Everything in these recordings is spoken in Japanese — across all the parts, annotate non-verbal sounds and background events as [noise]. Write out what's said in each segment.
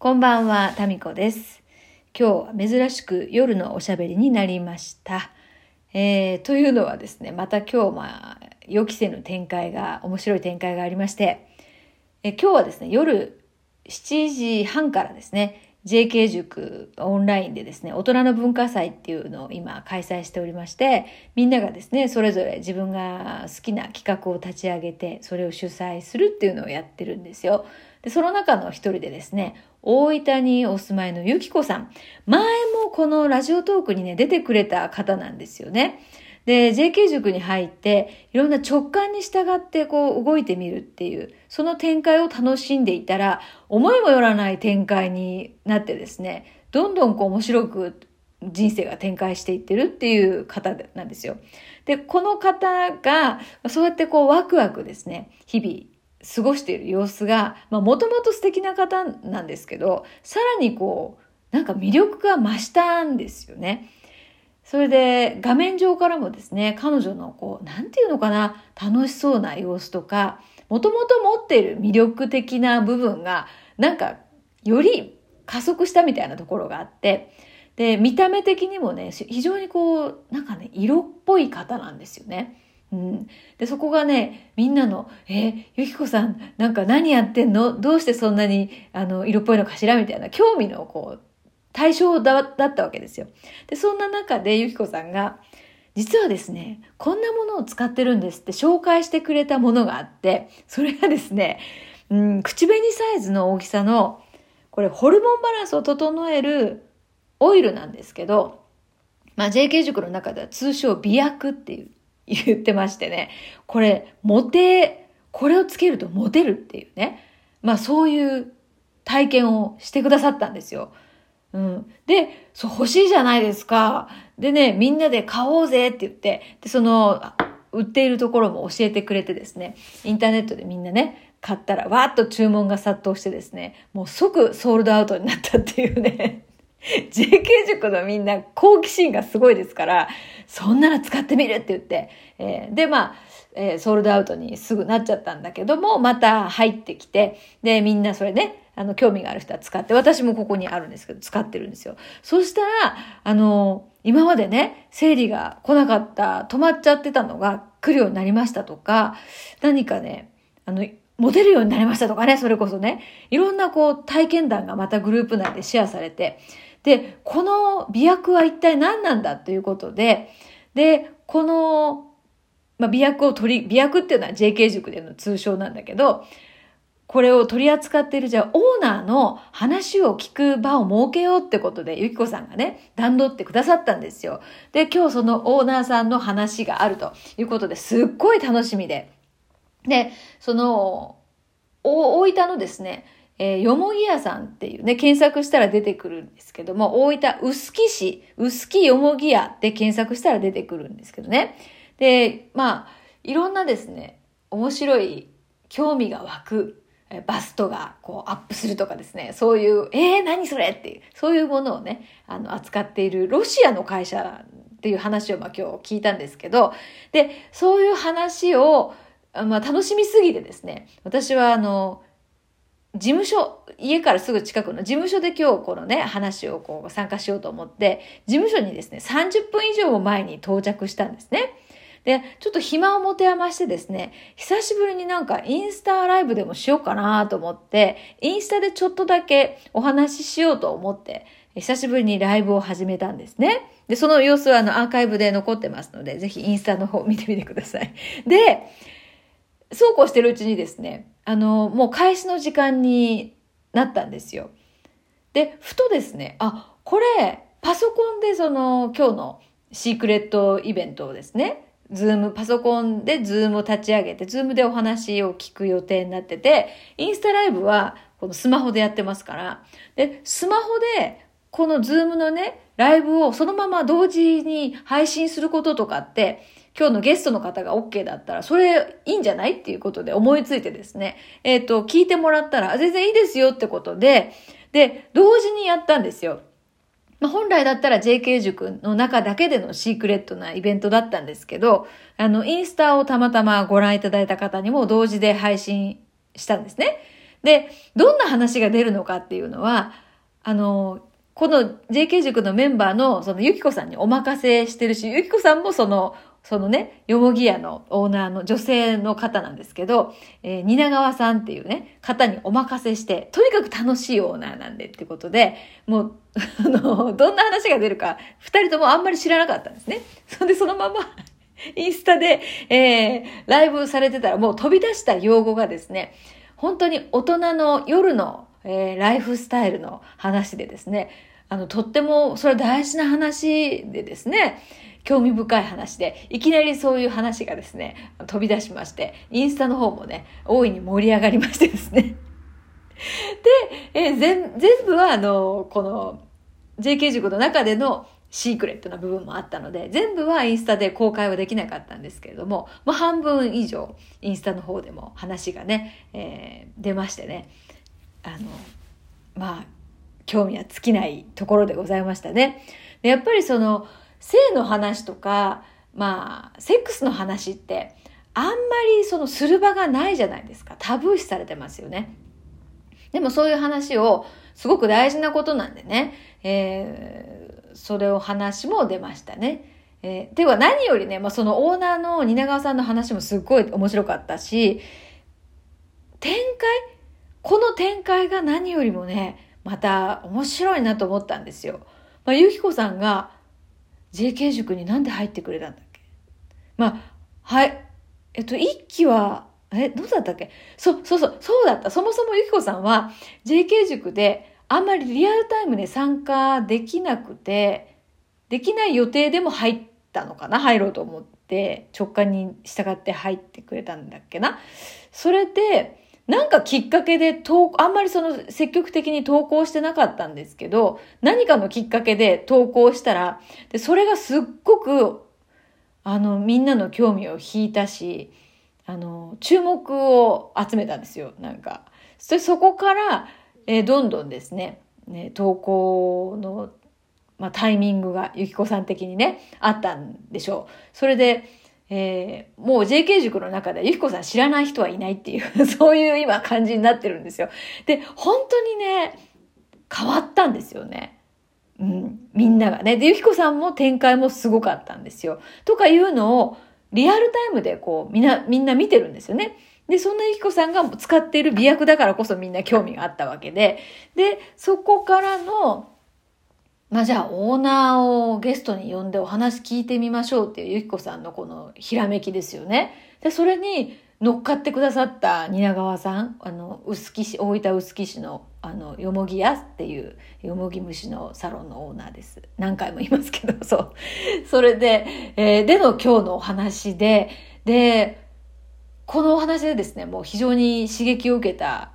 こんばんは、タミコです。今日は珍しく夜のおしゃべりになりました。えー、というのはですね、また今日、まあ、予期せぬ展開が、面白い展開がありまして、え今日はですね、夜7時半からですね、JK 塾オンラインでですね、大人の文化祭っていうのを今開催しておりまして、みんながですね、それぞれ自分が好きな企画を立ち上げて、それを主催するっていうのをやってるんですよ。で、その中の一人でですね、大分にお住まいのゆきこさん。前もこのラジオトークにね、出てくれた方なんですよね。で、JK 塾に入って、いろんな直感に従ってこう動いてみるっていう、その展開を楽しんでいたら、思いもよらない展開になってですね、どんどんこう面白く人生が展開していってるっていう方なんですよ。で、この方が、そうやってこうワクワクですね、日々過ごしている様子が、まあもともと素敵な方なんですけど、さらにこう、なんか魅力が増したんですよね。それで画面上からもですね、彼女のこう、なんていうのかな、楽しそうな様子とか、もともと持っている魅力的な部分が、なんか、より加速したみたいなところがあって、で、見た目的にもね、非常にこう、なんかね、色っぽい方なんですよね。うん、でそこがねみんなの「えゆきこさんなんか何やってんの？どうしてそんなにあの色っぽいのかしら?」みたいな興味のこう対象だったわけですよ。でそんな中でゆきこさんが実はですねこんなものを使ってるんですって紹介してくれたものがあってそれがですね、うん、口紅サイズの大きさのこれホルモンバランスを整えるオイルなんですけど、まあ、JK 塾の中では通称美薬っていう言ってましてね、これ、モテ、これをつけるとモテるっていうね、まあそういう体験をしてくださったんですよ。うん。で、そう欲しいじゃないですか。でね、みんなで買おうぜって言って、で、その、売っているところも教えてくれてですね、インターネットでみんなね、買ったらわーっと注文が殺到してですね、もう即ソールドアウトになったっていうね。[laughs] JK 塾のみんな好奇心がすごいですから、そんなの使ってみるって言って、えー、で、まあ、えー、ソールドアウトにすぐなっちゃったんだけども、また入ってきて、で、みんなそれね、あの、興味がある人は使って、私もここにあるんですけど、使ってるんですよ。そしたら、あの、今までね、生理が来なかった、止まっちゃってたのが来るようになりましたとか、何かね、あの、モテるようになりましたとかね、それこそね、いろんなこう体験談がまたグループ内でシェアされて、で、この美薬は一体何なんだということで、で、この、まあ、美薬を取り、美薬っていうのは JK 塾での通称なんだけど、これを取り扱っているじゃあオーナーの話を聞く場を設けようってことで、ゆきこさんがね、段取ってくださったんですよ。で、今日そのオーナーさんの話があるということですっごい楽しみで。で、その、大分のですね、えー、よもぎ屋さんっていうね、検索したら出てくるんですけども、大分、臼杵市、臼杵よもぎ屋って検索したら出てくるんですけどね。で、まあ、いろんなですね、面白い、興味が湧く、バストがこうアップするとかですね、そういう、えー、何それっていう、そういうものをね、あの、扱っているロシアの会社っていう話をまあ今日聞いたんですけど、で、そういう話を、まあ楽しみすぎてですね、私はあの、事務所、家からすぐ近くの事務所で今日このね、話をこう参加しようと思って、事務所にですね、30分以上も前に到着したんですね。で、ちょっと暇を持て余してですね、久しぶりになんかインスタライブでもしようかなと思って、インスタでちょっとだけお話ししようと思って、久しぶりにライブを始めたんですね。で、その様子はあのアーカイブで残ってますので、ぜひインスタの方見てみてください。で、そうこうしてるうちにですね、あの、もう開始の時間になったんですよ。で、ふとですね、あ、これ、パソコンでその、今日のシークレットイベントをですね、 Zoom、パソコンで Zoom を立ち上げて、 Zoom でお話を聞く予定になってて、インスタライブはこのスマホでやってますから、で、スマホでこの Zoom のね、ライブをそのまま同時に配信することとかって、今日のゲストの方が OK だったら、それいいんじゃない？っていうことで思いついてですね、えっ、ー、と、聞いてもらったら、全然いいですよってことで、で、同時にやったんですよ。まあ、本来だったら JK 塾の中だけでのシークレットなイベントだったんですけど、あの、インスタをたまたまご覧いただいた方にも同時で配信したんですね。で、どんな話が出るのかっていうのは、あの、この JK 塾のメンバーのそのゆきこさんにお任せしてるし、ゆきこさんもその、そのね、よもぎ屋のオーナーの女性の方なんですけど、えー、蜷川さんっていうね、方にお任せして、とにかく楽しいオーナーなんでってことで、もう、[laughs] あの、どんな話が出るか、二人ともあんまり知らなかったんですね。そんでそのまま [laughs] インスタで、えー、ライブされてたらもう飛び出した用語がですね、本当に大人の夜の、えー、ライフスタイルの話でですね、あの、とっても、それは大事な話でですね、興味深い話で、いきなりそういう話がですね、飛び出しまして、インスタの方もね、大いに盛り上がりましてですね。[laughs] で、え全、全部は、あの、この、JK 塾の中でのシークレットな部分もあったので、全部はインスタで公開はできなかったんですけれども、もう半分以上、インスタの方でも話がね、えー、出ましてね、あの、まあ、興味は尽きないところでございましたね。でやっぱりその性の話とか、まあ、セックスの話って、あんまりそのする場がないじゃないですか。タブー視されてますよね。でもそういう話を、すごく大事なことなんでね、えー、それを話も出ましたね。えー、では何よりね、まあ、そのオーナーの蜷川さんの話もすっごい面白かったし、展開？この展開が何よりもね、また面白いなと思ったんですよ。まあ、ゆきこさんが JK 塾になんで入ってくれたんだっけ？まあ、はい。えっと、一期は、え、どうだったっけ？そう、そうそう、そうだった。そもそもゆきこさんは JK 塾であんまりリアルタイムで参加できなくて、できない予定でも入ったのかな？入ろうと思って、直感に従って入ってくれたんだっけな？それで、なんかきっかけで投、あんまりその積極的に投稿してなかったんですけど、何かのきっかけで投稿したら、で、それがすっごく、あの、みんなの興味を引いたし、あの、注目を集めたんですよ、なんか。そそこから、えー、どんどんですね、ね、投稿の、まあ、タイミングが、ゆきこさん的にね、あったんでしょう。それで、えー、もう JK 塾の中でゆきこさん知らない人はいないっていう、[laughs] そういう今感じになってるんですよ。で、本当にね、変わったんですよね。うん、みんながね。で、ゆきこさんも展開もすごかったんですよ。とかいうのをリアルタイムでこう、みんな、みんな見てるんですよね。で、そんなゆきこさんが使っている美薬だからこそみんな興味があったわけで、で、そこからの、まあじゃあオーナーをゲストに呼んでお話聞いてみましょうっていうゆきこさんのこのひらめきですよね。で、それに乗っかってくださった蜷川さん、あの、臼杵市、大分臼杵市の、あの、よもぎ屋っていうよもぎ虫のサロンのオーナーです。何回も言いますけど、そう。それで、えー、での今日のお話で、で、このお話でですね、もう非常に刺激を受けた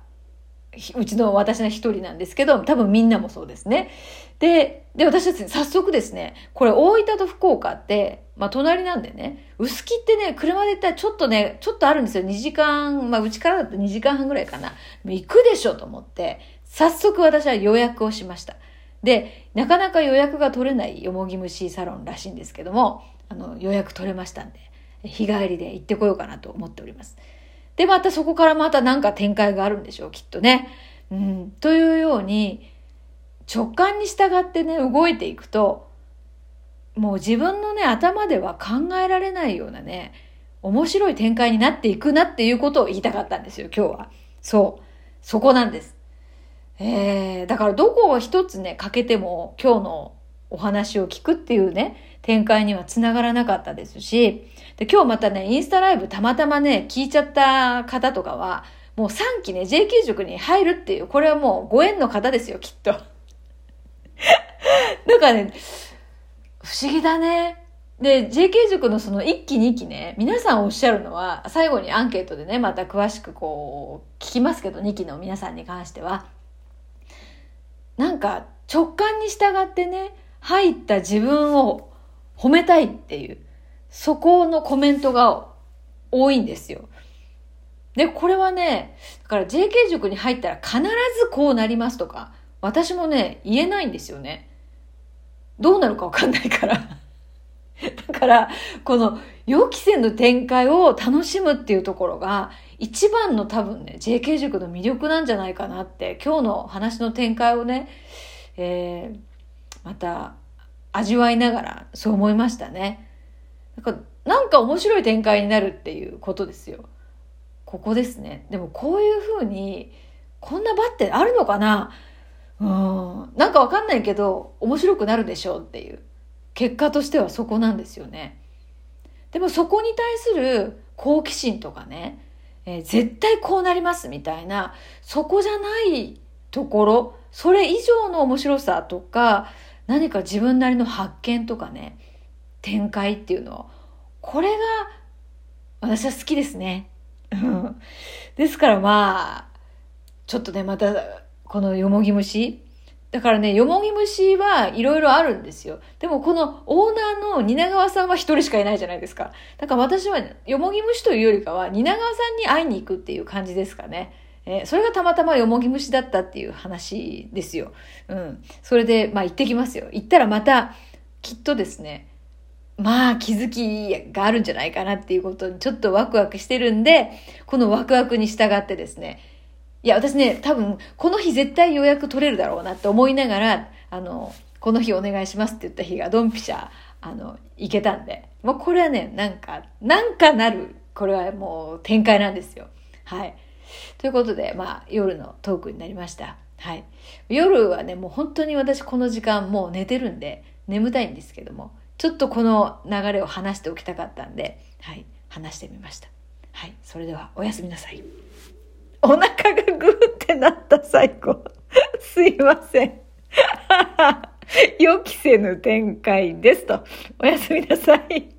うちの私の一人なんですけど、多分みんなもそうですね。で、で、私たち早速ですね、これ大分と福岡って、まあ隣なんでね、薄木ってね、車で行ったらちょっとね、ちょっとあるんですよ。2時間、まあうちからだと2時間半ぐらいかな。行くでしょと思って、早速私は予約をしました。で、なかなか予約が取れないよもぎ虫サロンらしいんですけども、あの、予約取れましたんで、日帰りで行ってこようかなと思っております。で、またそこからまた何か展開があるんでしょう、きっとね。うん、というように、直感に従ってね、動いていくと、もう自分のね、頭では考えられないようなね、面白い展開になっていくなっていうことを言いたかったんですよ、今日は。そう。そこなんです。えー、だからどこを一つね、欠けても今日のお話を聞くっていうね、展開にはつながらなかったですし、で、今日またね、インスタライブたまたまね、聞いちゃった方とかは、もう3期ね、JK 塾に入るっていう、これはもうご縁の方ですよ、きっと。[laughs] なんかね、不思議だね。で、JK 塾のその1期2期ね、皆さんおっしゃるのは、最後にアンケートでね、また詳しくこう、聞きますけど、2期の皆さんに関しては。なんか、直感に従ってね、入った自分を褒めたいっていう。そこのコメントが多いんですよ。で、これはね、だから JK 塾に入ったら必ずこうなりますとか、私もね、言えないんですよね。どうなるかわかんないから [laughs] だから、この予期せぬ展開を楽しむっていうところが、一番の多分ね、JK 塾の魅力なんじゃないかなって、今日の話の展開をね、えー、また味わいながらそう思いましたね。なんかなんか面白い展開になるっていうことですよ。ここですね。でもこういうふうに、こんな場ってあるのかな？うん。なんかわかんないけど、面白くなるでしょうっていう。結果としてはそこなんですよね。でもそこに対する好奇心とかね、えー、絶対こうなりますみたいな、そこじゃないところ、それ以上の面白さとか、何か自分なりの発見とかね、展開っていうのを、これが私は好きですね。ですからまあ、ちょっとね、また、このよもぎ虫。だからね、よもぎ虫はいろいろあるんですよ。でもこのオーナーの蜷川さんは一人しかいないじゃないですか。だから私はよもぎ虫というよりかは蜷川さんに会いに行くっていう感じですかね。え、それがたまたまよもぎ虫だったっていう話ですよ。うん。それで、まあ行ってきますよ。行ったらまた、きっとですね、まあ気づきがあるんじゃないかなっていうことにちょっとワクワクしてるんで、このワクワクに従ってですね、いや、私ね、多分、この日絶対予約取れるだろうなって思いながら、あの、この日お願いしますって言った日がドンピシャ、あの、行けたんで、もうこれはね、なんか、なんかなる、これはもう展開なんですよ。はい。ということで、まあ、夜のトークになりました。はい。夜はね、もう本当に私この時間もう寝てるんで、眠たいんですけども、ちょっとこの流れを話しておきたかったんで、はい、話してみました。はい、それではおやすみなさい。お腹がグーってなった最後。[laughs] すいません。[laughs] 予期せぬ展開ですと。おやすみなさい。